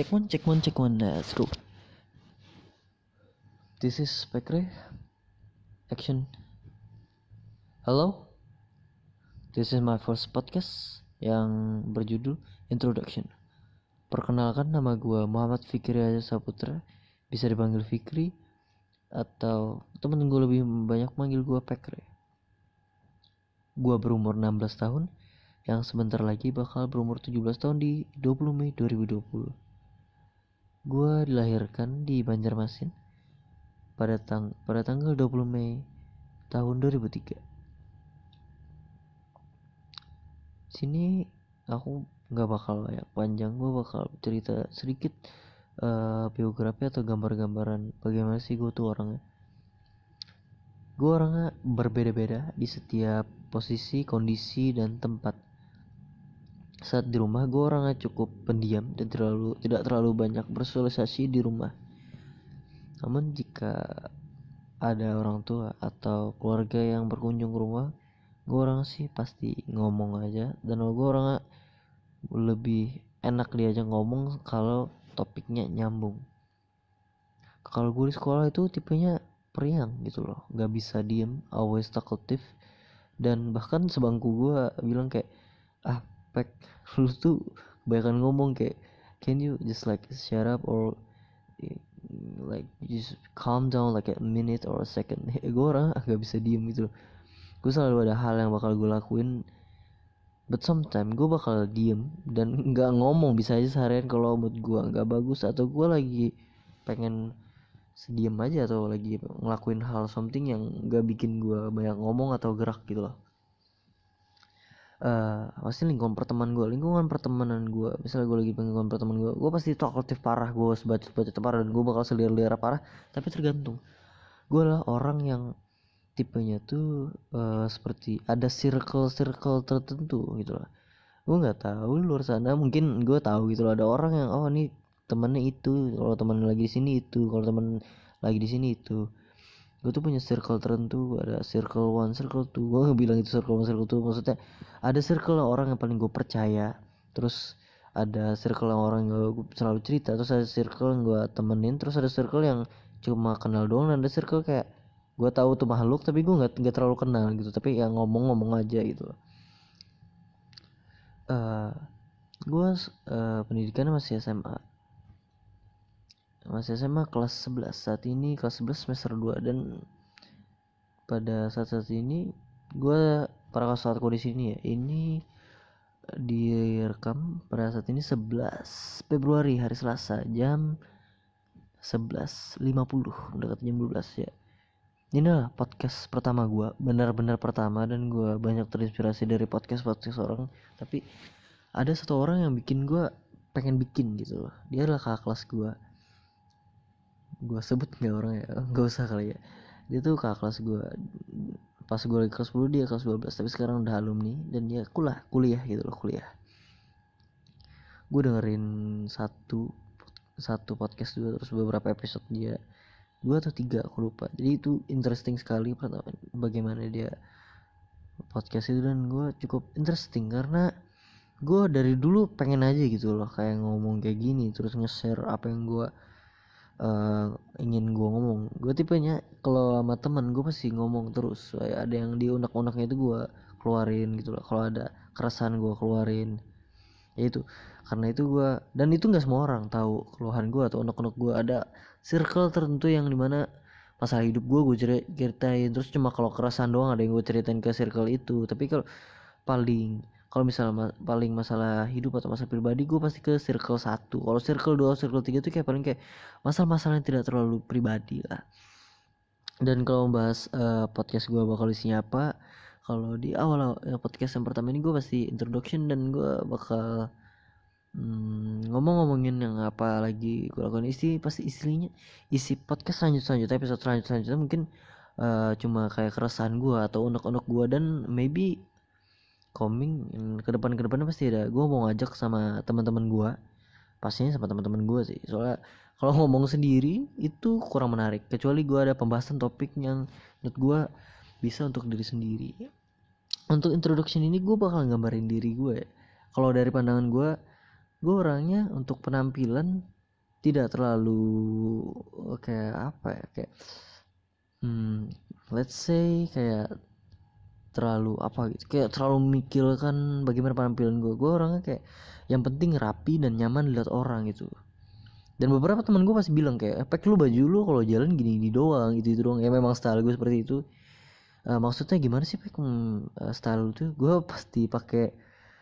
Check one, check one, check one. Let's go. This is Pekre. Action. Hello. This is my first podcast yang berjudul Introduction. Perkenalkan nama gue Muhammad Fikri Aja Saputra. Bisa dipanggil Fikri atau temen gue lebih banyak manggil gue Pekre. Gue berumur 16 tahun yang sebentar lagi bakal berumur 17 tahun di 20 Mei 2020. Gue dilahirkan di Banjarmasin pada tang pada tanggal 20 Mei tahun 2003. Sini aku nggak bakal banyak panjang, gue bakal cerita sedikit uh, biografi atau gambar-gambaran bagaimana sih gue tuh orangnya. Gue orangnya berbeda-beda di setiap posisi, kondisi, dan tempat saat di rumah gue orangnya cukup pendiam dan terlalu tidak terlalu banyak bersosialisasi di rumah. Namun jika ada orang tua atau keluarga yang berkunjung ke rumah, gue orang sih pasti ngomong aja dan gue orangnya lebih enak diajak ngomong kalau topiknya nyambung. Kalau gue di sekolah itu tipenya periang gitu loh, nggak bisa diem, always talkative dan bahkan sebangku gue bilang kayak ah pek lu tuh kebanyakan ngomong kayak can you just like shut up or like just calm down like a minute or a second? Gue orang agak bisa diem gitu gue selalu ada hal yang bakal gue lakuin but sometimes gue bakal diem dan nggak ngomong. Bisa aja seharian kalau mood gue nggak bagus atau gue lagi pengen sediem aja atau lagi ngelakuin hal something yang gak bikin gue banyak ngomong atau gerak gitu loh uh, pasti lingkungan pertemanan gue lingkungan pertemanan gue misalnya gue lagi lingkungan pertemanan gue gue pasti talkative parah gue sebacot bacot parah dan gue bakal selir liar parah tapi tergantung. Gue adalah orang yang tipenya tuh uh, seperti ada circle circle tertentu gitu lah gue nggak tahu luar sana mungkin gue tahu gitu loh ada orang yang oh ini temennya itu kalau temen lagi di sini itu kalau temen lagi di sini itu gue tuh punya circle tertentu ada circle one circle two. Gue bilang itu circle one circle two maksudnya ada circle orang yang paling gue percaya terus ada circle orang yang gue selalu cerita terus ada circle yang gue temenin terus ada circle yang cuma kenal doang dan ada circle kayak gue tahu tuh makhluk tapi gue nggak nggak terlalu kenal gitu tapi yang ngomong-ngomong aja gitu. Uh, gue uh, pendidikannya masih SMA masih SMA kelas 11 saat ini kelas 11 semester 2 dan pada saat saat ini gue para saat di sini ya ini direkam pada saat ini 11 Februari hari Selasa jam 11.50 dekat jam 12 ya. Ini adalah podcast pertama gue benar-benar pertama dan gue banyak terinspirasi dari podcast podcast orang. Tapi ada satu orang yang bikin gue pengen bikin gitu loh. Dia adalah kakak kelas gue gue sebut nggak orang ya? Nggak usah kali ya. Dia tuh kakak kelas gue pas gue lagi kelas 10 dia kelas 12 tapi sekarang udah alumni dan dia kuliah kuliah gitu loh kuliah. Gue dengerin satu satu podcast juga terus beberapa episode dia. Dua atau tiga aku lupa. Jadi itu interesting sekali pertama bagaimana dia podcast itu dan gue cukup interesting karena gue dari dulu pengen aja gitu loh kayak ngomong kayak gini terus nge-share apa yang gue uh, ingin gue ngomong. Gue tipenya kalau sama teman gue pasti ngomong terus. Ada yang di unek-uneknya itu gue keluarin gitu loh. Kalau ada keresahan gue keluarin. Ya itu. Karena itu gue dan itu nggak semua orang tahu keluhan gue atau unek-unek gue ada circle tertentu yang di mana masalah hidup gue gue ceritain. Terus cuma kalau keresahan doang ada yang gue ceritain ke circle itu. Tapi kalau paling kalau misalnya ma paling masalah hidup atau masalah pribadi gue pasti ke circle satu. Kalau circle dua circle tiga tuh kayak paling kayak masalah-masalah yang tidak terlalu pribadi lah. Dan kalau membahas uh, podcast gue bakal isinya apa kalau di awal uh, podcast yang pertama ini gue pasti introduction dan gue bakal hmm, ngomong-ngomongin yang apa lagi gue lakukan. Isi pasti isinya isi podcast selanjut selanjutnya episode selanjut selanjutnya mungkin uh, cuma kayak keresahan gue atau unek-unek gue dan maybe coming ke depan ke depannya pasti ada. Gue mau ngajak sama teman-teman gue pastinya sama teman-teman gue sih. Soalnya kalau ngomong sendiri itu kurang menarik. Kecuali gue ada pembahasan topik yang menurut gue bisa untuk diri sendiri. Untuk introduction ini gue bakal gambarin diri gue ya. kalau dari pandangan gue gue orangnya untuk penampilan tidak terlalu kayak apa ya kayak hmm, let's say kayak terlalu apa gitu kayak terlalu memikirkan bagaimana penampilan gue gue orangnya kayak yang penting rapi dan nyaman dilihat orang gitu. Dan beberapa teman gue pasti bilang kayak pek lu baju lu kalau jalan gini gini doang gitu itu doang. Ya memang style gue seperti itu. Uh, maksudnya gimana sih pek uh, style tuh? Gue pasti pakai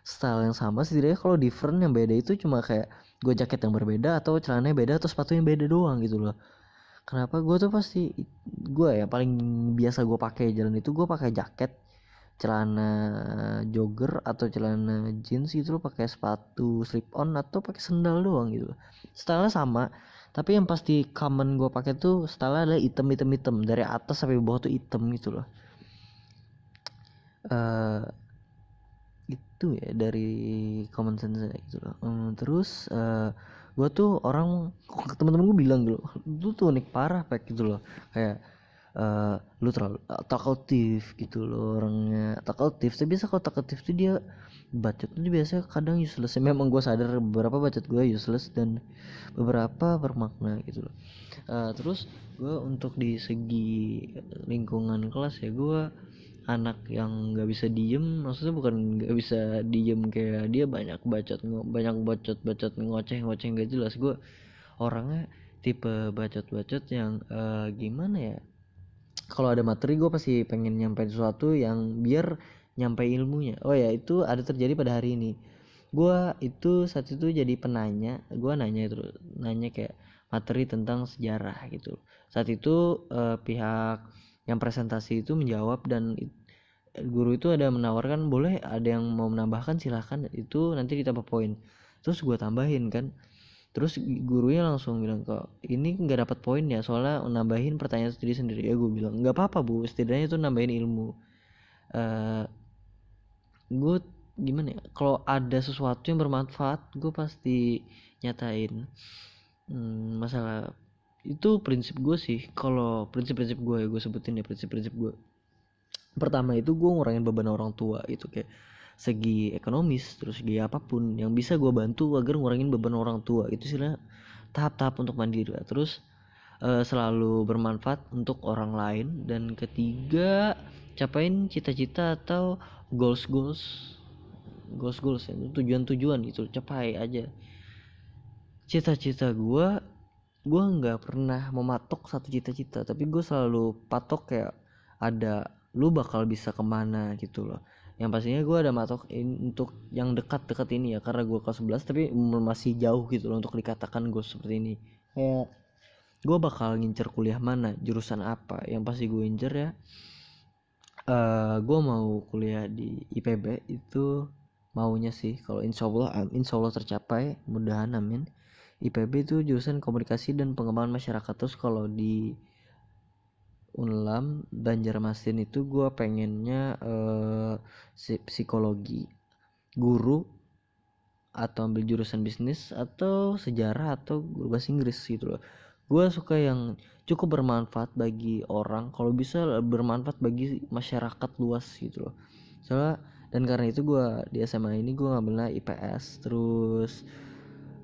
style yang sama setidaknya kalau different yang beda itu cuma kayak gue jaket yang berbeda atau celananya beda atau sepatu yang beda doang gitu loh. Kenapa gue tuh pasti gue ya paling biasa gue pakai jalan itu gue pakai jaket celana jogger atau celana jeans gitu loh pakai sepatu slip on atau pakai sendal doang gitu style sama tapi yang pasti common gue pakai tuh style adalah item item item dari atas sampai bawah tuh item gitu loh. Uh, itu ya dari common sense gitu loh. Um, terus uh, gue tuh orang teman-teman gue bilang gitu lu tuh unik parah pack gitu loh. Kayak uh, lu terlalu uh, talkative gitu loh orangnya. Talkative tapi biasa kalau talkative tuh dia bacot tuh biasa kadang useless. Memang gue sadar beberapa bacot gue useless dan beberapa bermakna gitu loh. Uh, terus gue untuk di segi lingkungan kelas ya gue anak yang nggak bisa diem maksudnya bukan nggak bisa diem kayak dia banyak bacot banyak bacot bacot ngoceh ngoceh nggak jelas. Gue orangnya tipe bacot bacot yang uh, gimana ya kalau ada materi gue pasti pengen nyampe sesuatu yang biar nyampe ilmunya. Oh ya itu ada terjadi pada hari ini. Gue itu saat itu jadi penanya gue nanya terus nanya kayak materi tentang sejarah gitu. Saat itu uh, pihak yang presentasi itu menjawab dan guru itu ada menawarkan boleh ada yang mau menambahkan silahkan itu nanti ditambah poin. Terus gue tambahin kan terus gurunya langsung bilang kok ini nggak dapat poin ya soalnya nambahin pertanyaan sendiri sendiri. Ya gue bilang nggak apa-apa bu. Setidaknya itu nambahin ilmu. Uh, eh, gue gimana ya kalau ada sesuatu yang bermanfaat gue pasti nyatain. Hmm, masalah itu prinsip gue sih. Kalau prinsip-prinsip gue ya gue sebutin ya prinsip-prinsip gue pertama itu gue ngurangin beban orang tua itu kayak segi ekonomis terus segi apa pun yang bisa gue bantu agar ngurangin beban orang tua itu sih tahap-tahap untuk mandiri terus uh, selalu bermanfaat untuk orang lain. Dan ketiga capain cita-cita atau goals goals goals goals ya tujuan-tujuan itu capai aja. Cita-cita gue gue nggak pernah mematok satu cita-cita tapi gue selalu patok kayak ada lu bakal bisa ke mana gitu loh yang pastinya gue ada matok untuk yang dekat-dekat ini ya karena gue kelas 11 tapi masih jauh gitu loh untuk dikatakan gue seperti ini. Kayak gue bakal ngincer kuliah mana jurusan apa? Yang pasti gue incer ya uh, eh, gue mau kuliah di IPB itu maunya sih kalau insya Allah insya Allah tercapai mudahan amin. IPB itu jurusan komunikasi dan pengembangan masyarakat. Terus kalau di Unlam Banjarmasin itu gue pengennya uh, psikologi. Guru atau ambil jurusan bisnis atau sejarah atau guru bahasa Inggris gitu loh. Gue suka yang cukup bermanfaat bagi orang kalau bisa bermanfaat bagi masyarakat luas gitu loh. Soalnya dan karena itu gue di SMA ini gue ngambilnya IPS terus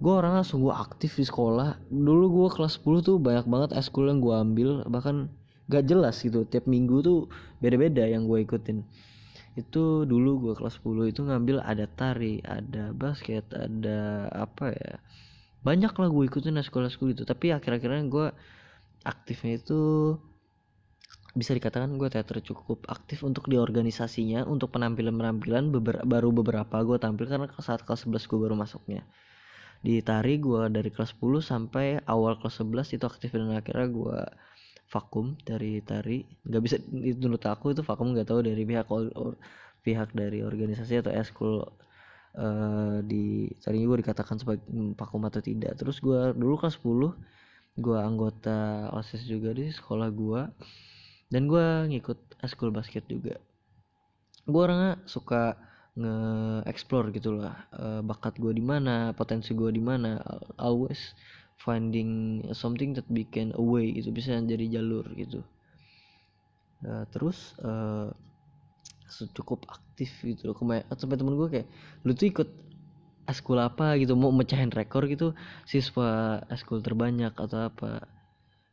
gue orangnya sungguh aktif di sekolah. Dulu gue kelas 10 tuh banyak banget eskul yang gue ambil bahkan gak jelas gitu. Tiap minggu tuh beda-beda yang gue ikutin. Itu dulu gue kelas 10 itu ngambil ada tari ada basket ada apa ya banyak lah gue ikutin sekolah-sekolah itu. Tapi akhir-akhirnya gue aktifnya itu bisa dikatakan gue teater cukup aktif untuk di organisasinya untuk penampilan-penampilan beber baru beberapa gue tampil karena saat kelas 11 gue baru masuknya. Di tari gue dari kelas 10 sampai awal kelas 11 itu aktif dan akhirnya gue vakum dari tari. Nggak bisa itu menurut aku itu vakum nggak tahu dari pihak or, or, pihak dari organisasi atau eskul uh, di tadi gue dikatakan sebagai vakum atau tidak. Terus gue dulu kelas 10 gue anggota osis juga di sekolah gue dan gue ngikut eskul basket juga. Gue orangnya suka nge-explore gitu lah uh, bakat gue di mana potensi gue di mana always finding something that became a way itu bisa jadi jalur gitu. Uh, terus uh, cukup aktif gitu loh. Kemarin sampai temen gue kayak lu tuh ikut eskul apa gitu? Mau mecahin rekor gitu? Siswa eskul terbanyak atau apa?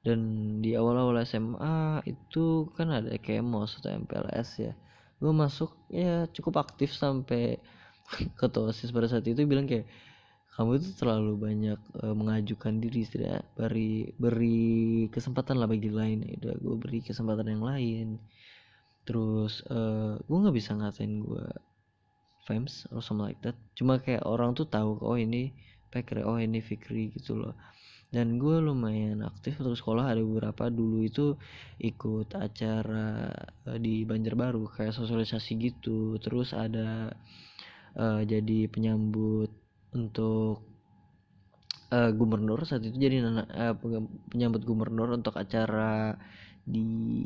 Dan di awal-awal SMA itu kan ada kemos atau MPLS ya. Gue masuk ya cukup aktif sampai ketua osis pada saat itu bilang kayak kamu itu terlalu banyak uh, mengajukan diri tidak beri beri kesempatan lah bagi lain. Ya udah gue beri kesempatan yang lain. Terus uh, gue nggak bisa ngatain gue famous or something like that. Cuma kayak orang tuh tahu oh ini Pekre oh ini Fikri gitu loh. Dan gue lumayan aktif untuk sekolah. Ada beberapa dulu itu ikut acara uh, di Banjarbaru kayak sosialisasi gitu. Terus ada uh, jadi penyambut untuk uh, gubernur saat itu jadi uh, penyambut gubernur untuk acara di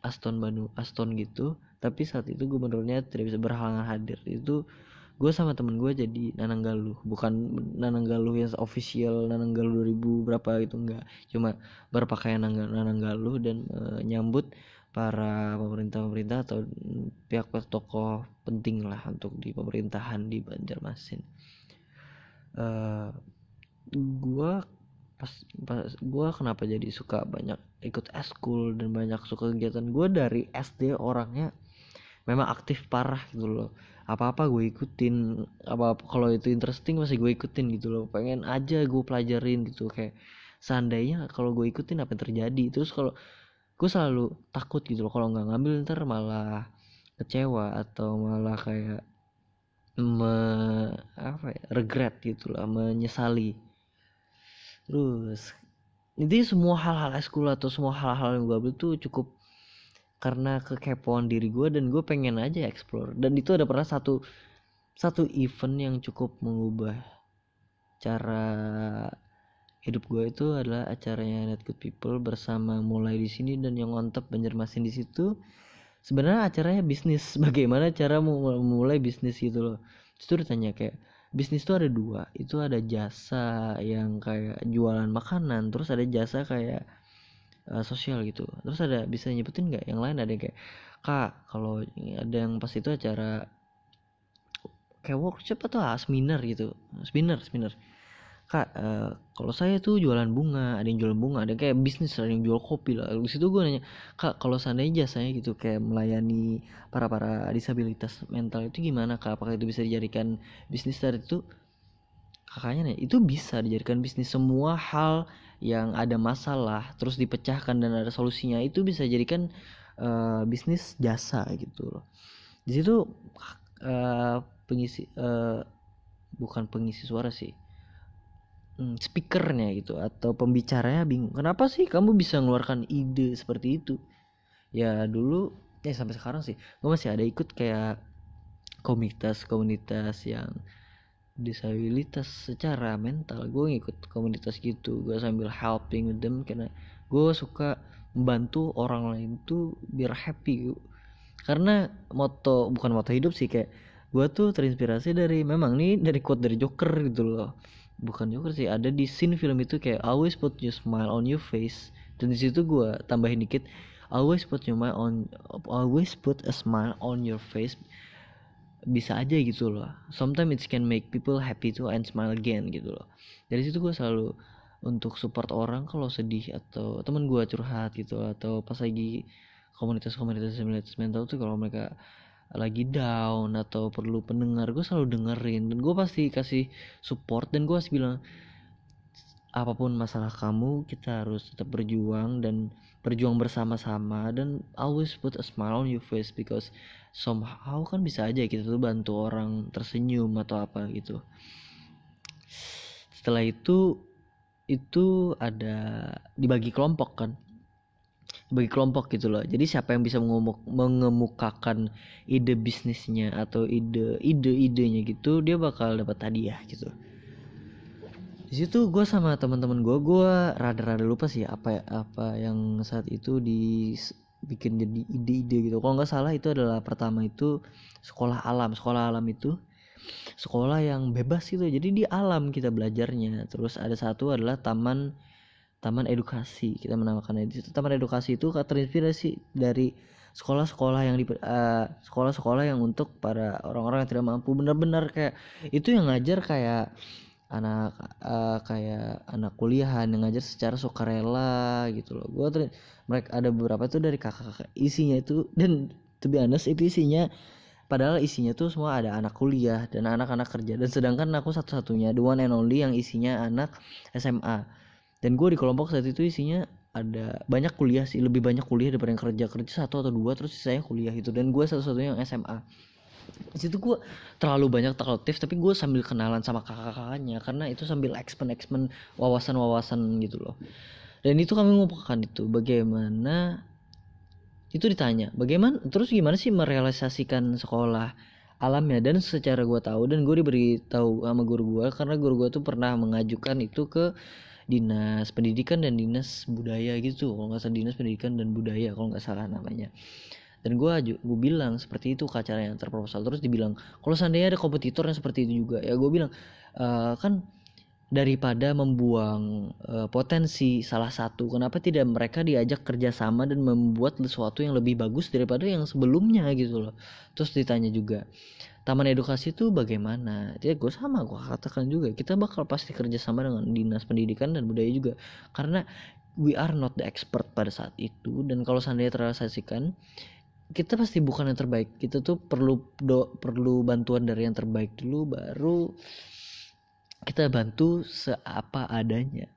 Aston Bandung Aston gitu. Tapi saat itu gubernurnya tidak bisa berhalangan hadir. Itu gue sama temen gue jadi Nanang Galuh. Bukan Nanang Galuh yang official Nanang Galuh 2000 berapa gitu enggak. Cuma berpakaian Nanang Galuh dan e, nyambut para pemerintah-pemerintah atau pihak-pihak tokoh penting lah untuk di pemerintahan di Banjarmasin. Uh, gue pas, pas gue kenapa jadi suka banyak ikut eskul dan banyak suka kegiatan? Gue dari SD orangnya memang aktif parah gitu loh. Apa-apa gue ikutin apa, apa kalau itu interesting masih gue ikutin gitu loh. Pengen aja gue pelajarin gitu. Kayak seandainya kalau gue ikutin apa yang terjadi? Terus kalau gue selalu takut gitu loh kalau nggak ngambil ntar malah kecewa atau malah kayak me, apa ya regret gitu lah menyesali. Terus ini semua hal-hal eskul atau semua hal-hal yang gue ambil tuh cukup karena kekepoan diri gue dan gue pengen aja explore. Dan itu ada pernah satu satu event yang cukup mengubah cara hidup gue itu adalah acaranya Net Good People bersama mulai di sini dan yang ngontep Banjarmasin di situ. Sebenarnya acaranya bisnis. Bagaimana cara memulai bisnis gitu loh. Itu ditanya kayak bisnis itu ada dua. Itu ada jasa yang kayak jualan makanan terus ada jasa kayak uh, sosial gitu. Terus ada bisa nyebutin nggak? Yang lain ada yang kayak kak kalau ada yang pas itu acara kayak workshop atau ah, seminar gitu. Seminar seminar kak uh, kalau saya tuh jualan bunga ada yang jualan bunga ada yang kayak bisnis ada yang jual kopi lah. Di situ gue nanya kak kalau seandainya jasanya gitu kayak melayani para para disabilitas mental itu gimana kak? Apakah itu bisa dijadikan bisnis dari itu kakaknya nih itu bisa dijadikan bisnis. Semua hal yang ada masalah terus dipecahkan dan ada solusinya itu bisa jadikan uh, bisnis jasa gitu loh. Di situ uh, pengisi uh, bukan pengisi suara sih hmm, speakernya gitu atau pembicaranya bingung. Kenapa sih kamu bisa mengeluarkan ide seperti itu? Ya dulu ya sampai sekarang sih gue masih ada ikut kayak komunitas komunitas yang disabilitas secara mental. Gue ngikut komunitas gitu gue sambil helping with them karena gue suka membantu orang lain tuh biar happy karena moto bukan moto hidup sih kayak gue tuh terinspirasi dari memang nih dari quote dari Joker gitu loh bukan Joker sih ada di scene film itu kayak always put your smile on your face. Dan di situ gue tambahin dikit always put your smile on always put a smile on your face. Bisa aja gitu loh. Sometimes it can make people happy too and smile again gitu loh. Dari situ gue selalu untuk support orang kalau sedih atau teman gue curhat gitu atau pas lagi komunitas-komunitas mental tuh kalau mereka lagi down atau perlu pendengar gue selalu dengerin. Dan gue pasti kasih support dan gue pasti bilang apa pun masalah kamu kita harus tetap berjuang dan berjuang bersama-sama dan always put a smile on your face because somehow kan bisa aja kita tuh bantu orang tersenyum atau apa gitu. Setelah itu itu ada dibagi kelompok kan dibagi kelompok gitu loh. Jadi siapa yang bisa mengemukakan ide bisnisnya atau ide ide idenya gitu dia bakal dapat hadiah gitu. Di situ gue sama teman-teman gue gue rada-rada lupa sih apa apa yang saat itu di bikin jadi ide-ide gitu. Kalau nggak salah itu adalah pertama itu sekolah alam. Sekolah alam itu sekolah yang bebas gitu. Jadi di alam kita belajarnya. Terus ada satu adalah taman taman edukasi kita menamakan itu. Taman edukasi itu terinspirasi dari sekolah-sekolah yang di uh, sekolah-sekolah yang untuk para orang-orang yang tidak mampu. Benar-benar kayak itu yang ngajar kayak anak uh, kayak anak kuliahan yang ngajar secara sukarela gitu loh. Gue mereka ada beberapa tuh dari kakak-kakak isinya itu dan to be honest itu isinya padahal isinya tuh semua ada anak kuliah dan anak-anak kerja. Dan sedangkan aku satu-satunya the one and only yang isinya anak SMA dan gue di kelompok saat itu isinya ada banyak kuliah sih lebih banyak kuliah daripada yang kerja kerja satu atau dua terus saya kuliah itu dan gue satu-satunya yang SMA di situ gue terlalu banyak taklutif tapi gue sambil kenalan sama kakak-kakaknya karena itu sambil expand expand wawasan-wawasan gitu loh. Dan itu kami mengumpulkan itu bagaimana itu ditanya bagaimana terus gimana sih merealisasikan sekolah alamnya? Dan secara gue tahu dan gue diberi tahu sama guru gue karena guru gue tuh pernah mengajukan itu ke dinas pendidikan dan dinas budaya gitu. Kalau nggak salah dinas pendidikan dan budaya kalau nggak salah namanya. Dan gue gue bilang seperti itu ke acara yang terproposal terus dibilang kalau seandainya ada kompetitor yang seperti itu juga. Ya gue bilang e, kan daripada membuang uh, potensi salah satu kenapa tidak mereka diajak kerjasama dan membuat sesuatu yang lebih bagus daripada yang sebelumnya? Gitu loh. Terus ditanya juga taman edukasi itu bagaimana? Ya gue sama gue katakan juga kita bakal pasti kerjasama dengan dinas pendidikan dan budaya juga. Karena we are not the expert pada saat itu dan kalau seandainya terrealisasikan kita pasti bukan yang terbaik. Kita tuh perlu do, perlu bantuan dari yang terbaik dulu baru kita bantu seapa adanya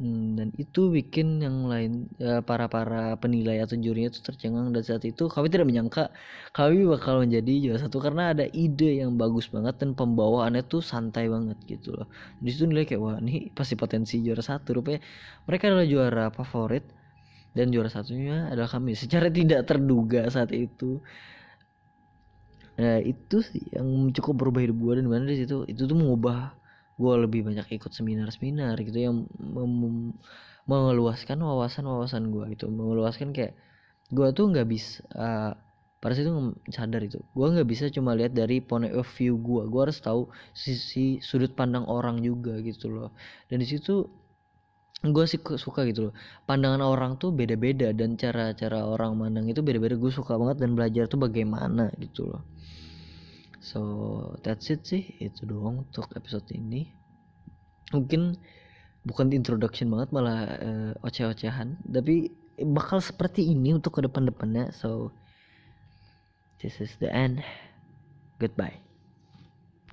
hmm, dan itu bikin yang lain ya, para para penilai atau jurinya itu tercengang. Dan saat itu kami tidak menyangka kami bakal menjadi juara satu karena ada ide yang bagus banget dan pembawaannya tuh santai banget gitu loh. Di situ nilai kayak wah ini pasti potensi juara satu. Rupanya mereka adalah juara favorit dan juara satunya adalah kami secara tidak terduga saat itu. Nah itu sih yang cukup berubah hidup gue dan mana di situ. Itu tuh mengubah gue lebih banyak ikut seminar-seminar gitu yang mengeluaskan wawasan-wawasan gue gitu. Mengeluaskan kayak gue tuh nggak bisa uh, pada situ sadar itu. Gue nggak bisa cuma lihat dari point of view gue gue harus tahu sisi sudut pandang orang juga gitu loh. Dan di situ gue sih suka gitu loh. Pandangan orang tuh beda-beda dan cara-cara orang mandang itu beda-beda. Gue suka banget dan belajar tuh bagaimana gitu loh so that's it sih itu doang untuk episode ini. Mungkin bukan introduction banget malah uh, oceh-ocehan. Tapi bakal seperti ini untuk ke depan-depannya so this is the end. Goodbye